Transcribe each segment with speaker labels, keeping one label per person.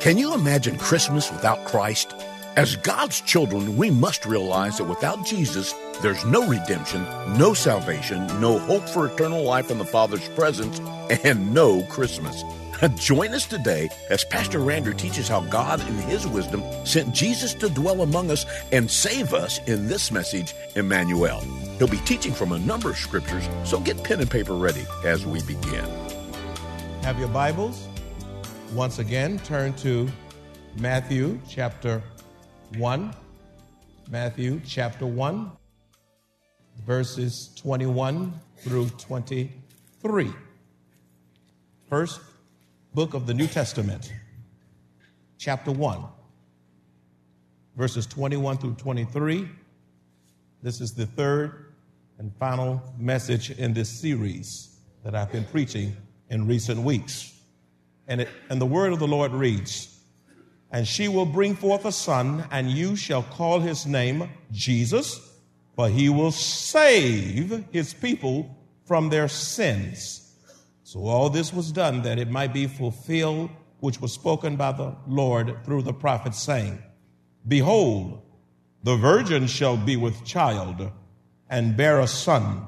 Speaker 1: Can you imagine Christmas without Christ? As God's children, we must realize that without Jesus, there's no redemption, no salvation, no hope for eternal life in the Father's presence, and no Christmas. Join us today as Pastor Rander teaches how God, in His wisdom, sent Jesus to dwell among us and save us in this message, Emmanuel. He'll be teaching from a number of scriptures, so get pen and paper ready as we begin.
Speaker 2: Have your Bibles? Once again, turn to Matthew chapter 1. Matthew chapter 1, verses 21 through 23. First book of the New Testament, chapter 1, verses 21 through 23. This is the third and final message in this series that I've been preaching in recent weeks. And, it, and the word of the Lord reads, And she will bring forth a son, and you shall call his name Jesus, for he will save his people from their sins. So all this was done that it might be fulfilled, which was spoken by the Lord through the prophet, saying, Behold, the virgin shall be with child and bear a son,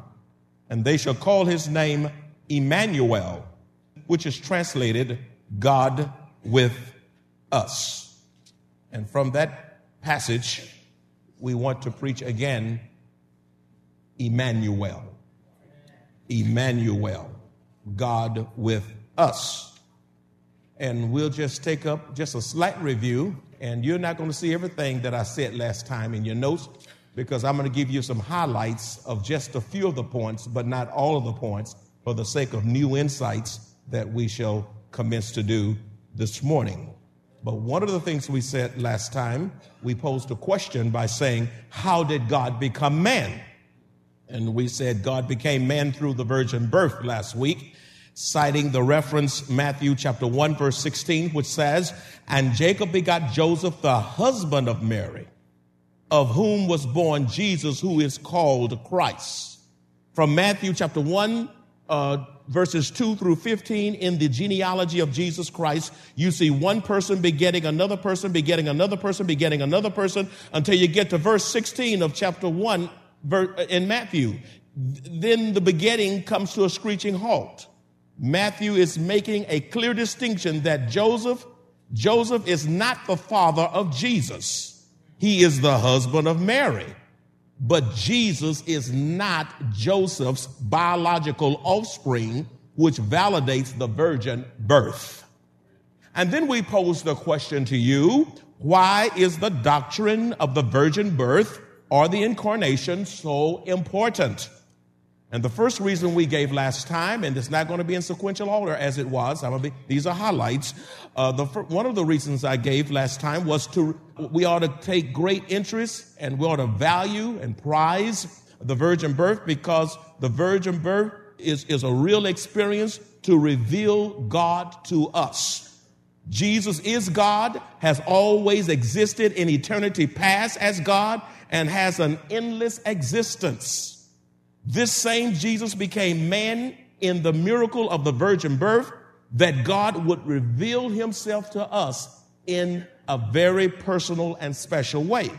Speaker 2: and they shall call his name Emmanuel, which is translated God with us. And from that passage, we want to preach again Emmanuel. Emmanuel. God with us. And we'll just take up just a slight review, and you're not going to see everything that I said last time in your notes because I'm going to give you some highlights of just a few of the points, but not all of the points, for the sake of new insights that we shall commence to do this morning. But one of the things we said last time, we posed a question by saying, How did God become man? And we said God became man through the virgin birth last week, citing the reference Matthew chapter 1 verse 16, which says, And Jacob begot Joseph, the husband of Mary, of whom was born Jesus, who is called Christ. From Matthew chapter 1, uh, verses 2 through 15 in the genealogy of Jesus Christ, you see one person begetting another person, begetting another person, begetting another person, until you get to verse 16 of chapter 1 uh, in Matthew. Then the begetting comes to a screeching halt. Matthew is making a clear distinction that Joseph, Joseph is not the father of Jesus. He is the husband of Mary. But Jesus is not Joseph's biological offspring, which validates the virgin birth. And then we pose the question to you, why is the doctrine of the virgin birth or the incarnation so important? And the first reason we gave last time, and it's not going to be in sequential order as it was. I'm gonna be, these are highlights. Uh, the, one of the reasons I gave last time was to we ought to take great interest and we ought to value and prize the virgin birth because the virgin birth is, is a real experience to reveal God to us. Jesus is God, has always existed in eternity past as God, and has an endless existence. This same Jesus became man in the miracle of the virgin birth that God would reveal himself to us in a very personal and special way.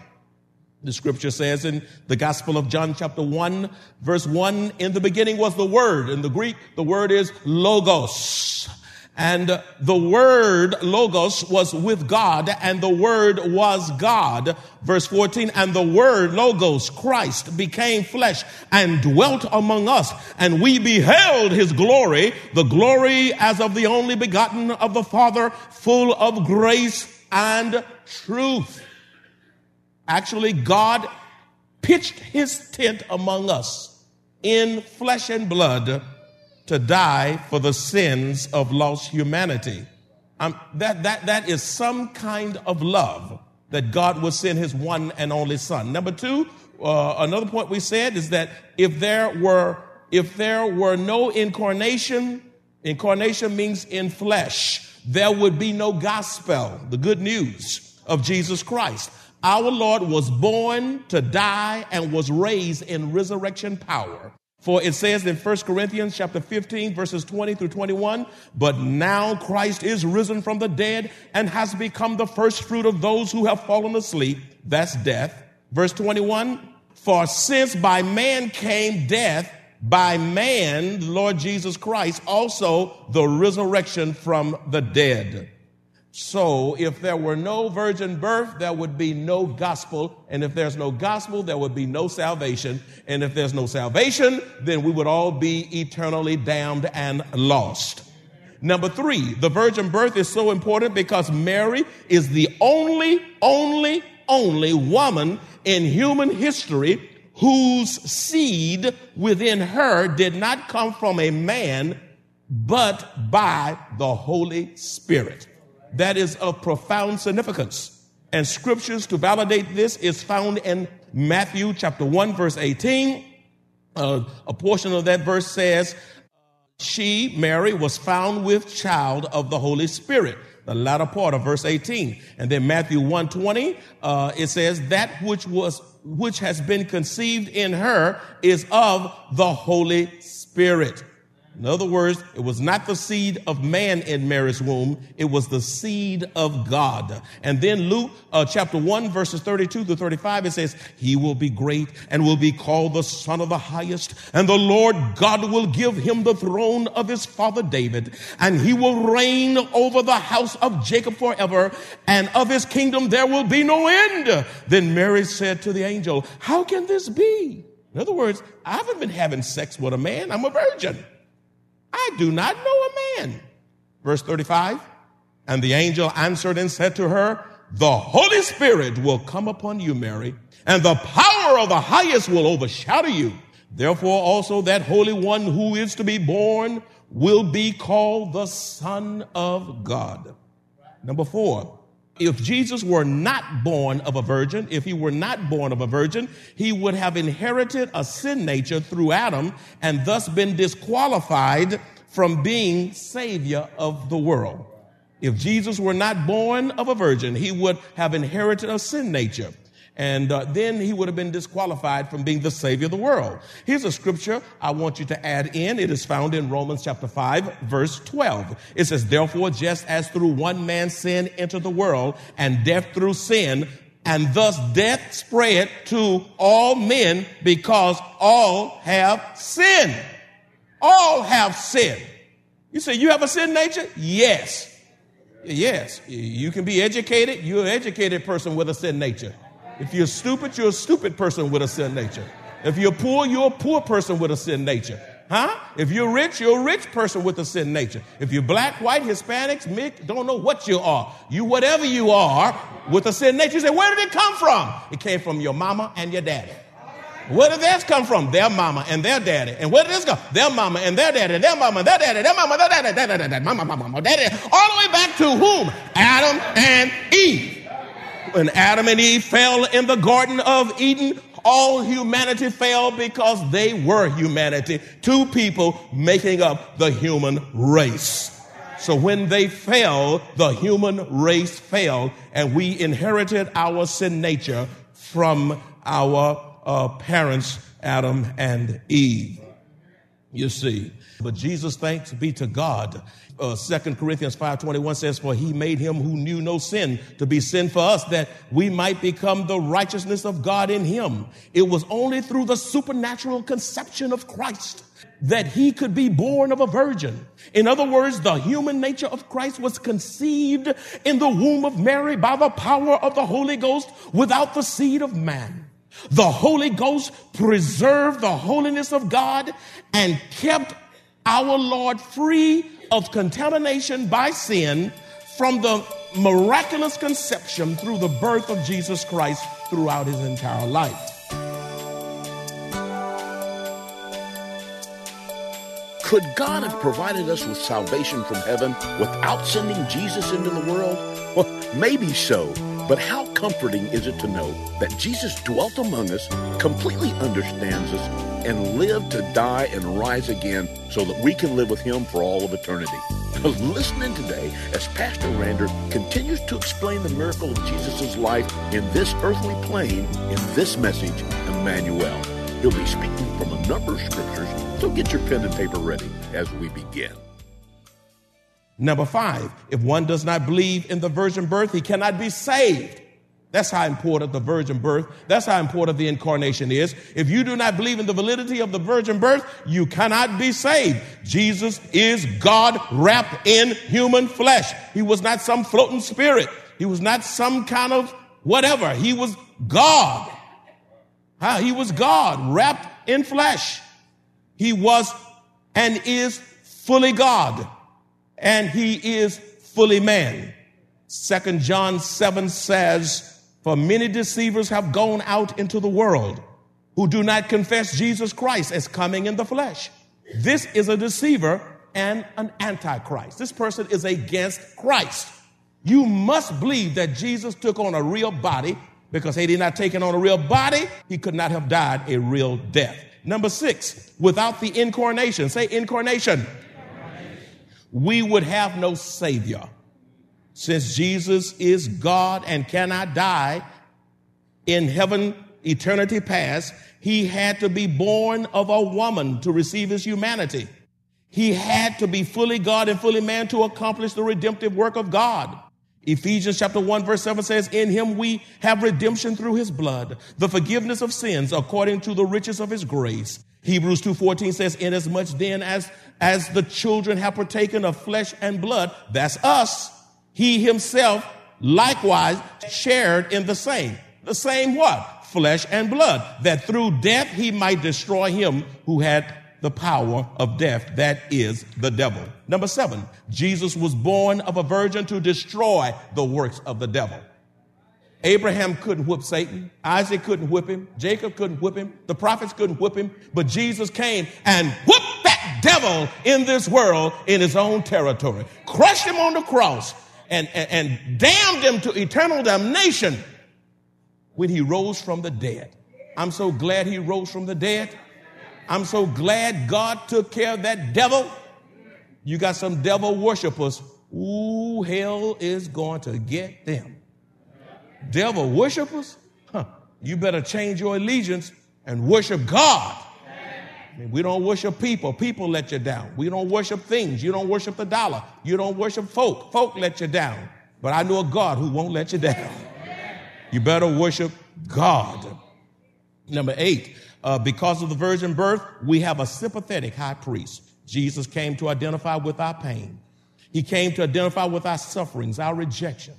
Speaker 2: The scripture says in the Gospel of John, chapter 1, verse 1, in the beginning was the Word. In the Greek, the word is logos. And the word logos was with God and the word was God. Verse 14, and the word logos, Christ became flesh and dwelt among us and we beheld his glory, the glory as of the only begotten of the Father, full of grace and truth. Actually, God pitched his tent among us in flesh and blood to die for the sins of lost humanity. Um, that, that, that is some kind of love that God would send his one and only son. Number two, uh, another point we said is that if there were, if there were no incarnation, incarnation means in flesh, there would be no gospel, the good news of Jesus Christ. Our Lord was born to die and was raised in resurrection power For it says in 1 Corinthians chapter 15 verses 20 through 21, but now Christ is risen from the dead and has become the first fruit of those who have fallen asleep. That's death. Verse 21, for since by man came death, by man, Lord Jesus Christ, also the resurrection from the dead. So, if there were no virgin birth, there would be no gospel. And if there's no gospel, there would be no salvation. And if there's no salvation, then we would all be eternally damned and lost. Number three, the virgin birth is so important because Mary is the only, only, only woman in human history whose seed within her did not come from a man, but by the Holy Spirit that is of profound significance. And scriptures to validate this is found in Matthew chapter 1 verse 18. Uh, a portion of that verse says, she, Mary, was found with child of the Holy Spirit. The latter part of verse 18. And then Matthew 120, uh, it says, that which was, which has been conceived in her is of the Holy Spirit. In other words, it was not the seed of man in Mary's womb, it was the seed of God. And then Luke uh, chapter 1, verses 32 to 35, it says, He will be great and will be called the Son of the Highest, and the Lord God will give him the throne of his father David, and he will reign over the house of Jacob forever, and of his kingdom there will be no end. Then Mary said to the angel, How can this be? In other words, I haven't been having sex with a man, I'm a virgin. I do not know a man. Verse 35. And the angel answered and said to her, the Holy Spirit will come upon you, Mary, and the power of the highest will overshadow you. Therefore also that Holy One who is to be born will be called the Son of God. Number four, if Jesus were not born of a virgin, if he were not born of a virgin, he would have inherited a sin nature through Adam and thus been disqualified from being savior of the world. If Jesus were not born of a virgin, he would have inherited a sin nature. And uh, then he would have been disqualified from being the savior of the world. Here's a scripture I want you to add in. It is found in Romans chapter 5, verse 12. It says, Therefore, just as through one man sin entered the world, and death through sin, and thus death spread to all men because all have sinned. All have sinned. You say, You have a sin nature? Yes. Yes. You can be educated. You're an educated person with a sin nature. If you're stupid, you're a stupid person with a sin nature. If you're poor, you're a poor person with a sin nature. Huh? If you're rich, you're a rich person with a sin nature. If you're black, white, Hispanics, mixed, don't know what you are. You whatever you are with a sin nature. You say, where did it come from? It came from your mama and your daddy. Where did theirs come from? Their mama and their daddy. And where did this go? Their mama and their daddy, their mama, their daddy, their mama, their daddy, their daddy, their mama, mama, mama, daddy. All the way back to whom? Adam and Eve when Adam and Eve fell in the Garden of Eden, all humanity fell because they were humanity. Two people making up the human race. So when they fell, the human race fell, and we inherited our sin nature from our uh, parents, Adam and Eve. You see. But Jesus, thanks be to God, uh, 2 Corinthians 5.21 says, For he made him who knew no sin to be sin for us, that we might become the righteousness of God in him. It was only through the supernatural conception of Christ that he could be born of a virgin. In other words, the human nature of Christ was conceived in the womb of Mary by the power of the Holy Ghost without the seed of man. The Holy Ghost preserved the holiness of God and kept our Lord free of contamination by sin from the miraculous conception through the birth of Jesus Christ throughout his entire life.
Speaker 1: Could God have provided us with salvation from heaven without sending Jesus into the world? Well, maybe so. But how comforting is it to know that Jesus dwelt among us, completely understands us, and lived to die and rise again so that we can live with him for all of eternity. Listening today as Pastor Rander continues to explain the miracle of Jesus' life in this earthly plane in this message, Emmanuel. He'll be speaking from a number of scriptures, so get your pen and paper ready as we begin.
Speaker 2: Number five, if one does not believe in the virgin birth, he cannot be saved. That's how important the virgin birth, that's how important the incarnation is. If you do not believe in the validity of the virgin birth, you cannot be saved. Jesus is God wrapped in human flesh. He was not some floating spirit. He was not some kind of whatever. He was God. He was God wrapped in flesh. He was and is fully God and he is fully man. Second John 7 says, for many deceivers have gone out into the world who do not confess Jesus Christ as coming in the flesh. This is a deceiver and an antichrist. This person is against Christ. You must believe that Jesus took on a real body because had he not taken on a real body, he could not have died a real death. Number six, without the incarnation, say incarnation, incarnation. we would have no Savior. Since Jesus is God and cannot die in heaven, eternity past, he had to be born of a woman to receive his humanity. He had to be fully God and fully man to accomplish the redemptive work of God. Ephesians chapter 1 verse 7 says, In him we have redemption through his blood, the forgiveness of sins according to the riches of his grace. Hebrews 2.14 says, Inasmuch then as, as the children have partaken of flesh and blood, that's us, he himself likewise shared in the same. The same what? Flesh and blood. That through death he might destroy him who had the power of death. That is the devil. Number seven, Jesus was born of a virgin to destroy the works of the devil. Abraham couldn't whip Satan. Isaac couldn't whip him. Jacob couldn't whip him. The prophets couldn't whip him. But Jesus came and whooped that devil in this world in his own territory. Crushed him on the cross and, and, and damned him to eternal damnation when he rose from the dead. I'm so glad he rose from the dead. I'm so glad God took care of that devil. You got some devil worshipers. Ooh, hell is going to get them. Devil worshipers? Huh. You better change your allegiance and worship God. We don't worship people. People let you down. We don't worship things. You don't worship the dollar. You don't worship folk. Folk let you down. But I know a God who won't let you down. You better worship God. Number eight, uh, because of the virgin birth, we have a sympathetic high priest. Jesus came to identify with our pain. He came to identify with our sufferings, our rejection.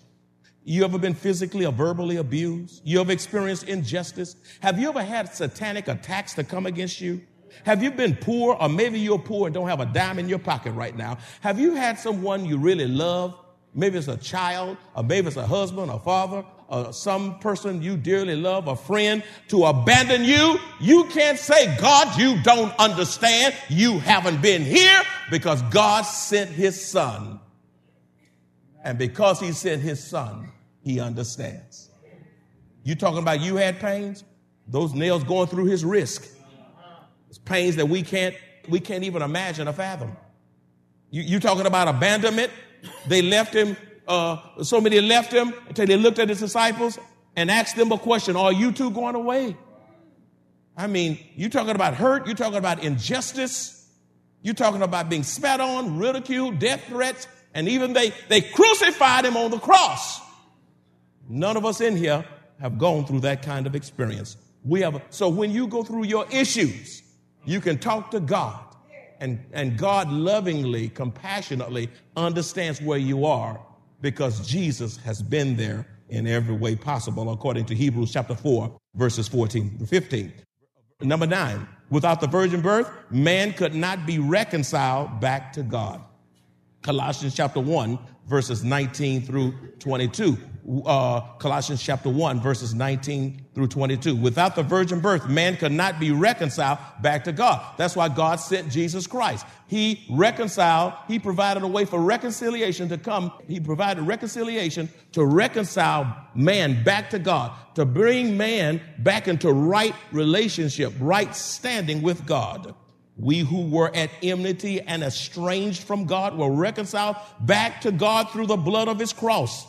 Speaker 2: You ever been physically or verbally abused? You ever experienced injustice? Have you ever had satanic attacks to come against you? Have you been poor, or maybe you're poor and don't have a dime in your pocket right now? Have you had someone you really love? Maybe it's a child, or maybe it's a husband, a father, or some person you dearly love, a friend, to abandon you. You can't say, God, you don't understand. You haven't been here because God sent his son. And because he sent his son, he understands. You talking about you had pains? Those nails going through his wrist it's pains that we can't, we can't even imagine or fathom. You, you talking about abandonment? They left him, uh, so many left him until they looked at his disciples and asked them a question. Are you two going away? I mean, you talking about hurt, you talking about injustice, you talking about being spat on, ridiculed, death threats, and even they, they crucified him on the cross. None of us in here have gone through that kind of experience. We have, so when you go through your issues, you can talk to God, and, and God lovingly, compassionately understands where you are because Jesus has been there in every way possible, according to Hebrews chapter 4, verses 14 to 15. Number nine, without the virgin birth, man could not be reconciled back to God. Colossians chapter 1, verses 19 through 22 uh, Colossians chapter 1, verses 19 through 22. Without the virgin birth, man could not be reconciled back to God. That's why God sent Jesus Christ. He reconciled, He provided a way for reconciliation to come. He provided reconciliation to reconcile man back to God, to bring man back into right relationship, right standing with God. We who were at enmity and estranged from God were reconciled back to God through the blood of His cross.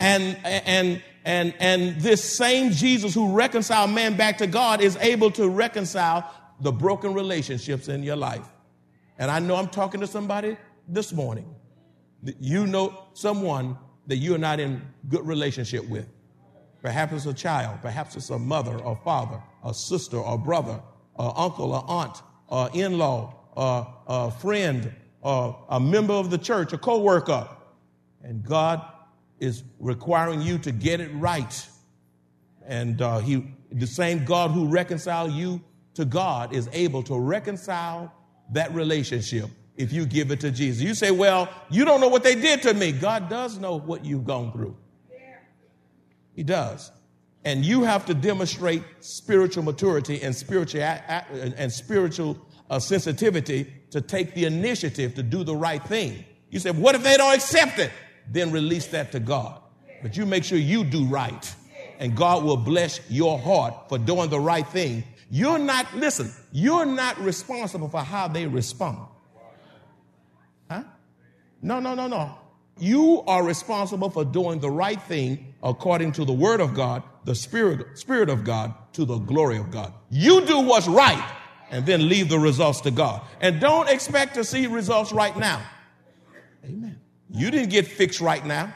Speaker 2: And, and, and, and this same Jesus who reconciled man back to God is able to reconcile the broken relationships in your life. And I know I'm talking to somebody this morning. You know someone that you're not in good relationship with. Perhaps it's a child, perhaps it's a mother or father, a sister or brother, or uncle or aunt, or in-law, or a friend, or a member of the church, a co-worker. And God is requiring you to get it right. And uh, he, the same God who reconciled you to God is able to reconcile that relationship if you give it to Jesus. You say, well, you don't know what they did to me. God does know what you've gone through. He does. And you have to demonstrate spiritual maturity and spiritual, and spiritual uh, sensitivity to take the initiative to do the right thing. You say, what if they don't accept it? Then release that to God. But you make sure you do right. And God will bless your heart for doing the right thing. You're not, listen, you're not responsible for how they respond. Huh? No, no, no, no. You are responsible for doing the right thing according to the word of God, the spirit, spirit of God, to the glory of God. You do what's right and then leave the results to God. And don't expect to see results right now. Amen. You didn't get fixed right now.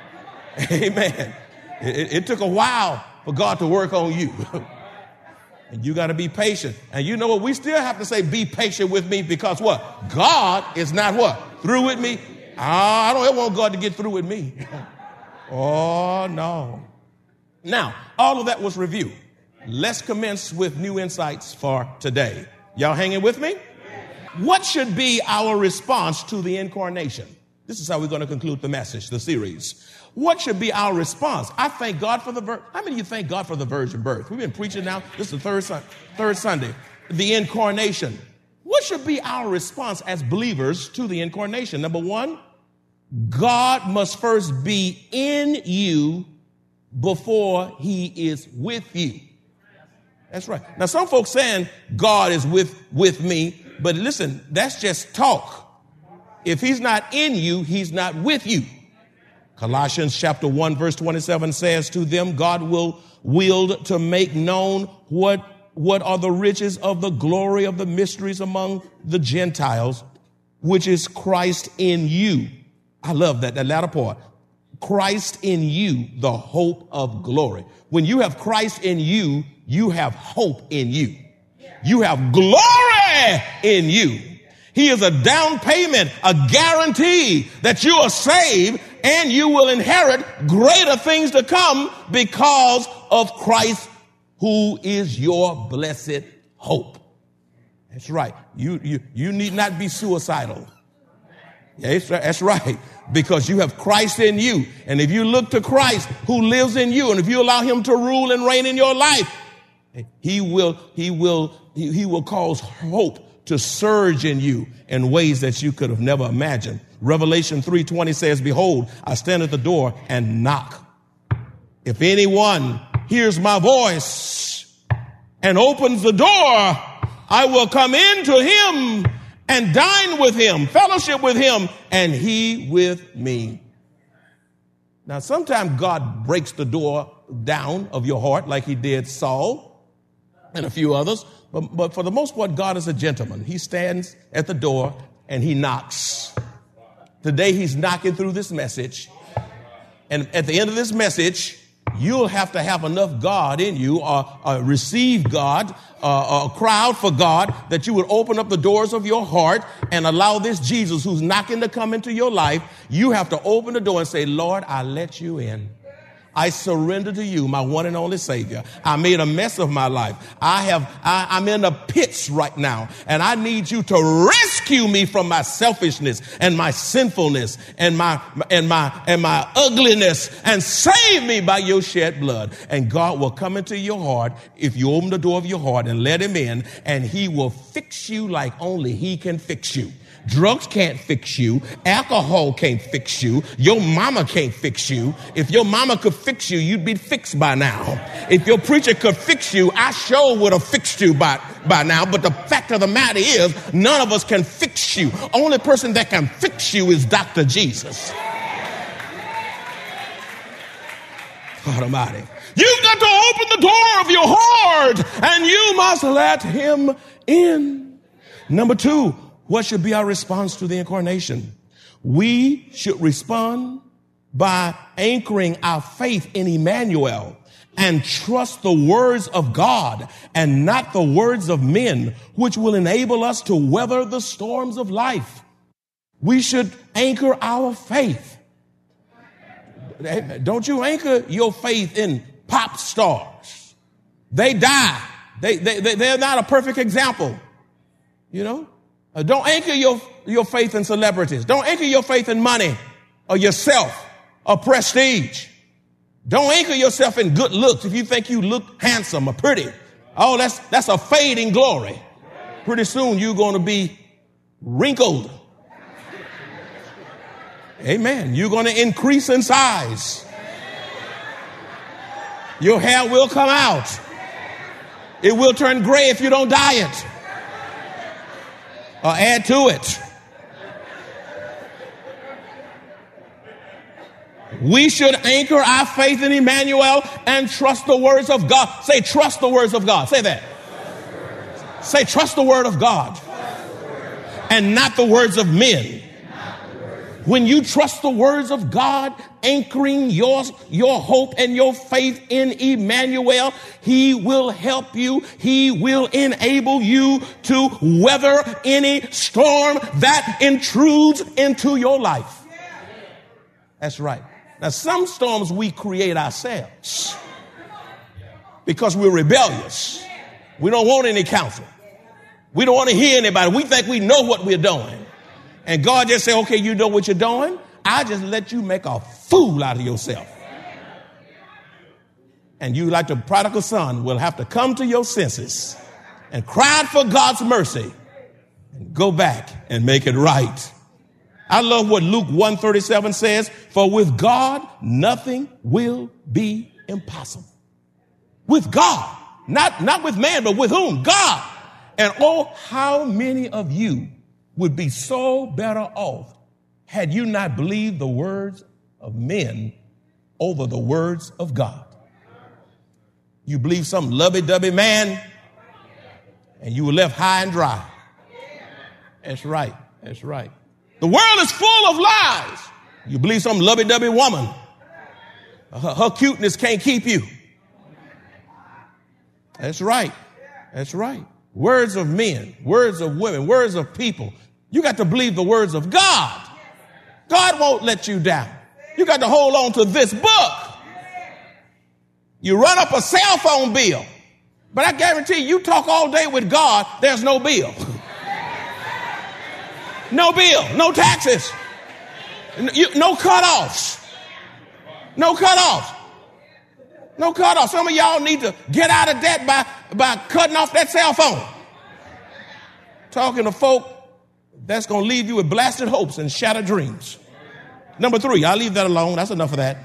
Speaker 2: Amen. It, it, took a while for God to work on you. and you got to be patient. And you know what? We still have to say, be patient with me because what? God is not what? Through with me. Ah, I don't want God to get through with me. oh, no. Now, all of that was review. Let's commence with new insights for today. Y'all hanging with me? What should be our response to the incarnation? This is how we're going to conclude the message, the series. What should be our response? I thank God for the vir- How many of you thank God for the virgin birth? We've been preaching now. This is the third, third Sunday. The incarnation. What should be our response as believers to the incarnation? Number one, God must first be in you before he is with you. That's right. Now, some folks saying God is with, with me, but listen, that's just talk. If he's not in you, he's not with you. Colossians chapter 1 verse 27 says to them, God will wield to make known what, what are the riches of the glory of the mysteries among the Gentiles, which is Christ in you. I love that, that latter part. Christ in you, the hope of glory. When you have Christ in you, you have hope in you. You have glory in you. He is a down payment, a guarantee that you are saved and you will inherit greater things to come because of Christ who is your blessed hope. That's right. You, you, you need not be suicidal. Yeah, that's right. Because you have Christ in you. And if you look to Christ who lives in you, and if you allow him to rule and reign in your life, he will, he will, he, he will cause hope to surge in you in ways that you could have never imagined. Revelation 3:20 says, "Behold, I stand at the door and knock. If anyone hears my voice and opens the door, I will come into him and dine with him, fellowship with him, and he with me." Now, sometimes God breaks the door down of your heart like he did Saul and a few others. But, but for the most part, God is a gentleman. He stands at the door and he knocks. Today, he's knocking through this message. And at the end of this message, you'll have to have enough God in you or, receive God, uh, a crowd for God, that you would open up the doors of your heart and allow this Jesus who's knocking to come into your life. You have to open the door and say, Lord, I let you in. I surrender to you, my one and only Savior. I made a mess of my life. I have, I, am in the pits right now, and I need you to rescue me from my selfishness and my sinfulness and my, and my, and my ugliness and save me by your shed blood. And God will come into your heart if you open the door of your heart and let him in, and he will fix you like only he can fix you. Drugs can't fix you. Alcohol can't fix you. Your mama can't fix you. If your mama could fix you, you'd be fixed by now. If your preacher could fix you, I sure would have fixed you by, by now. But the fact of the matter is, none of us can fix you. Only person that can fix you is Dr. Jesus. God Almighty. You've got to open the door of your heart and you must let him in. Number two, what should be our response to the incarnation? We should respond by anchoring our faith in Emmanuel and trust the words of God and not the words of men, which will enable us to weather the storms of life. We should anchor our faith. Don't you anchor your faith in pop stars. They die. They, they, they, they're not a perfect example. You know? Uh, don't anchor your, your faith in celebrities. Don't anchor your faith in money or yourself or prestige. Don't anchor yourself in good looks if you think you look handsome or pretty. Oh, that's, that's a fading glory. Pretty soon you're going to be wrinkled. Amen. You're going to increase in size. Your hair will come out. It will turn gray if you don't dye it or add to it. We should anchor our faith in Emmanuel and trust the words of God. Say, trust the words of God. Say that. Say, trust the word of God and not the words of men. When you trust the words of God, anchoring your, your hope and your faith in Emmanuel, He will help you. He will enable you to weather any storm that intrudes into your life. That's right. Now, some storms we create ourselves because we're rebellious. We don't want any counsel. We don't want to hear anybody. We think we know what we're doing. And God just said, okay, you know what you're doing. I just let you make a fool out of yourself. And you, like the prodigal son, will have to come to your senses and cry for God's mercy and go back and make it right. I love what Luke 137 says, for with God, nothing will be impossible. With God, not, not with man, but with whom? God. And oh, how many of you would be so better off had you not believed the words of men over the words of God. You believe some lovey-dovey man and you were left high and dry. That's right. That's right. The world is full of lies. You believe some lovey-dovey woman. Her, her cuteness can't keep you. That's right. That's right. Words of men, words of women, words of people. You got to believe the words of God. God won't let you down. You got to hold on to this book. You run up a cell phone bill, but I guarantee you, talk all day with God, there's no bill. No bill, no taxes, no cutoffs. No cutoffs. No cutoffs. Some of y'all need to get out of debt by, by cutting off that cell phone. Talking to folk that's going to leave you with blasted hopes and shattered dreams. Number three, I'll leave that alone. That's enough of that.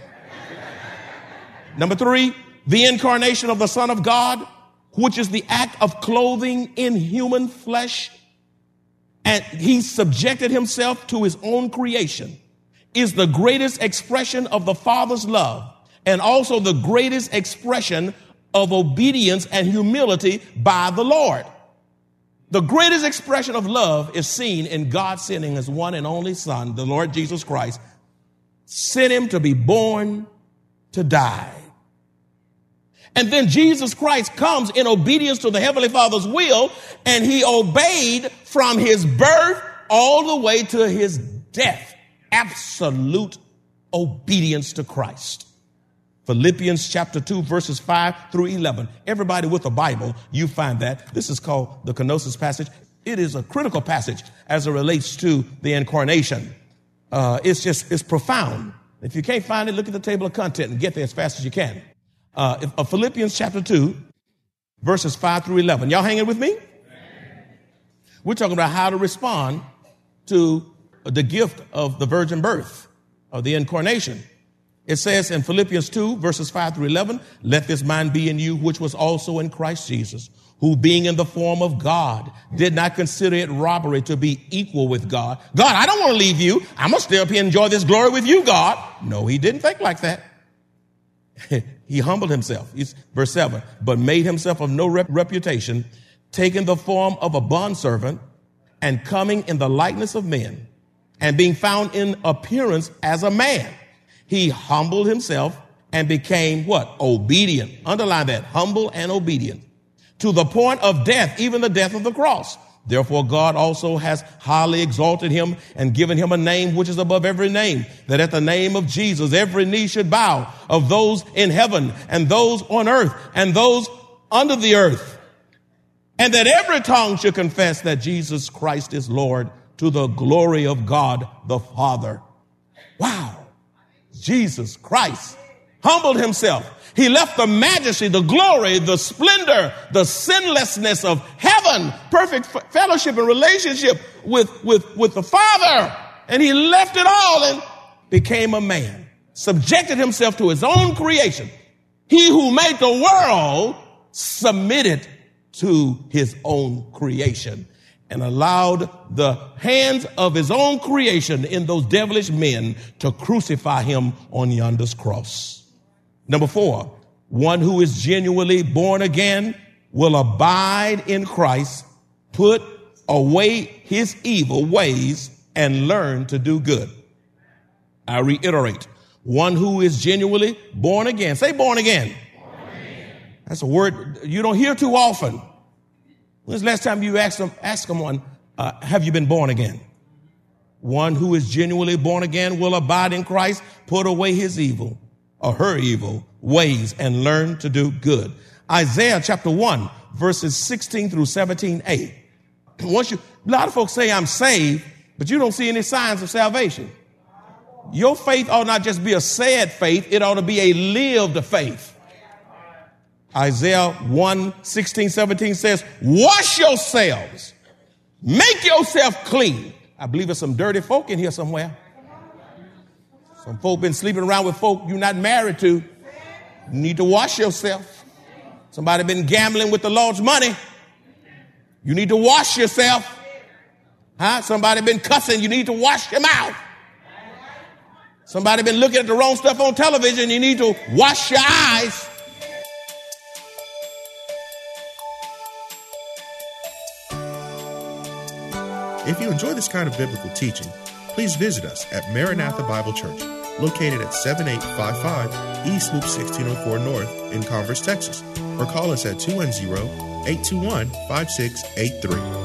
Speaker 2: Number three, the incarnation of the Son of God, which is the act of clothing in human flesh and he subjected himself to his own creation is the greatest expression of the Father's love and also the greatest expression of obedience and humility by the Lord. The greatest expression of love is seen in God sending his one and only Son, the Lord Jesus Christ, sent him to be born to die. And then Jesus Christ comes in obedience to the Heavenly Father's will, and he obeyed from his birth all the way to his death. Absolute obedience to Christ. Philippians chapter 2, verses 5 through 11. Everybody with a Bible, you find that. This is called the kenosis passage. It is a critical passage as it relates to the incarnation. Uh, it's just, it's profound. If you can't find it, look at the table of content and get there as fast as you can uh, uh, Philippians chapter 2, verses 5 through 11. Y'all hanging with me? We're talking about how to respond to the gift of the virgin birth, of the incarnation. It says in Philippians 2, verses 5 through 11, let this mind be in you, which was also in Christ Jesus, who being in the form of God, did not consider it robbery to be equal with God. God, I don't want to leave you. I'm going to stay up here and enjoy this glory with you, God. No, he didn't think like that. He humbled himself. He's, verse 7 but made himself of no rep- reputation, taking the form of a bondservant and coming in the likeness of men and being found in appearance as a man. He humbled himself and became what? Obedient. Underline that. Humble and obedient to the point of death, even the death of the cross. Therefore, God also has highly exalted him and given him a name which is above every name, that at the name of Jesus, every knee should bow of those in heaven and those on earth and those under the earth. And that every tongue should confess that Jesus Christ is Lord to the glory of God the Father. Wow. Jesus Christ humbled himself. He left the majesty, the glory, the splendor, the sinlessness of heaven, perfect fellowship and relationship with, with, with the Father. And he left it all and became a man, subjected himself to his own creation. He who made the world submitted to his own creation and allowed the hands of his own creation in those devilish men to crucify him on yonder's cross. Number four, one who is genuinely born again will abide in Christ, put away his evil ways, and learn to do good. I reiterate, one who is genuinely born again. Say born again. Born again. That's a word you don't hear too often. When's the last time you asked them, ask someone, uh, have you been born again? One who is genuinely born again will abide in Christ, put away his evil or her evil ways and learn to do good. Isaiah chapter 1, verses 16 through 17a. Once you, a lot of folks say I'm saved, but you don't see any signs of salvation. Your faith ought not just be a said faith, it ought to be a lived faith. Isaiah 1, 16, 17 says, wash yourselves, make yourself clean. I believe there's some dirty folk in here somewhere. Some folk been sleeping around with folk you're not married to. You need to wash yourself. Somebody been gambling with the Lord's money. You need to wash yourself. Huh? Somebody been cussing. You need to wash your mouth. Somebody been looking at the wrong stuff on television. You need to wash your eyes.
Speaker 3: If you enjoy this kind of biblical teaching, please visit us at Maranatha Bible Church, located at 7855 East Loop 1604 North in Converse, Texas, or call us at 210 821 5683.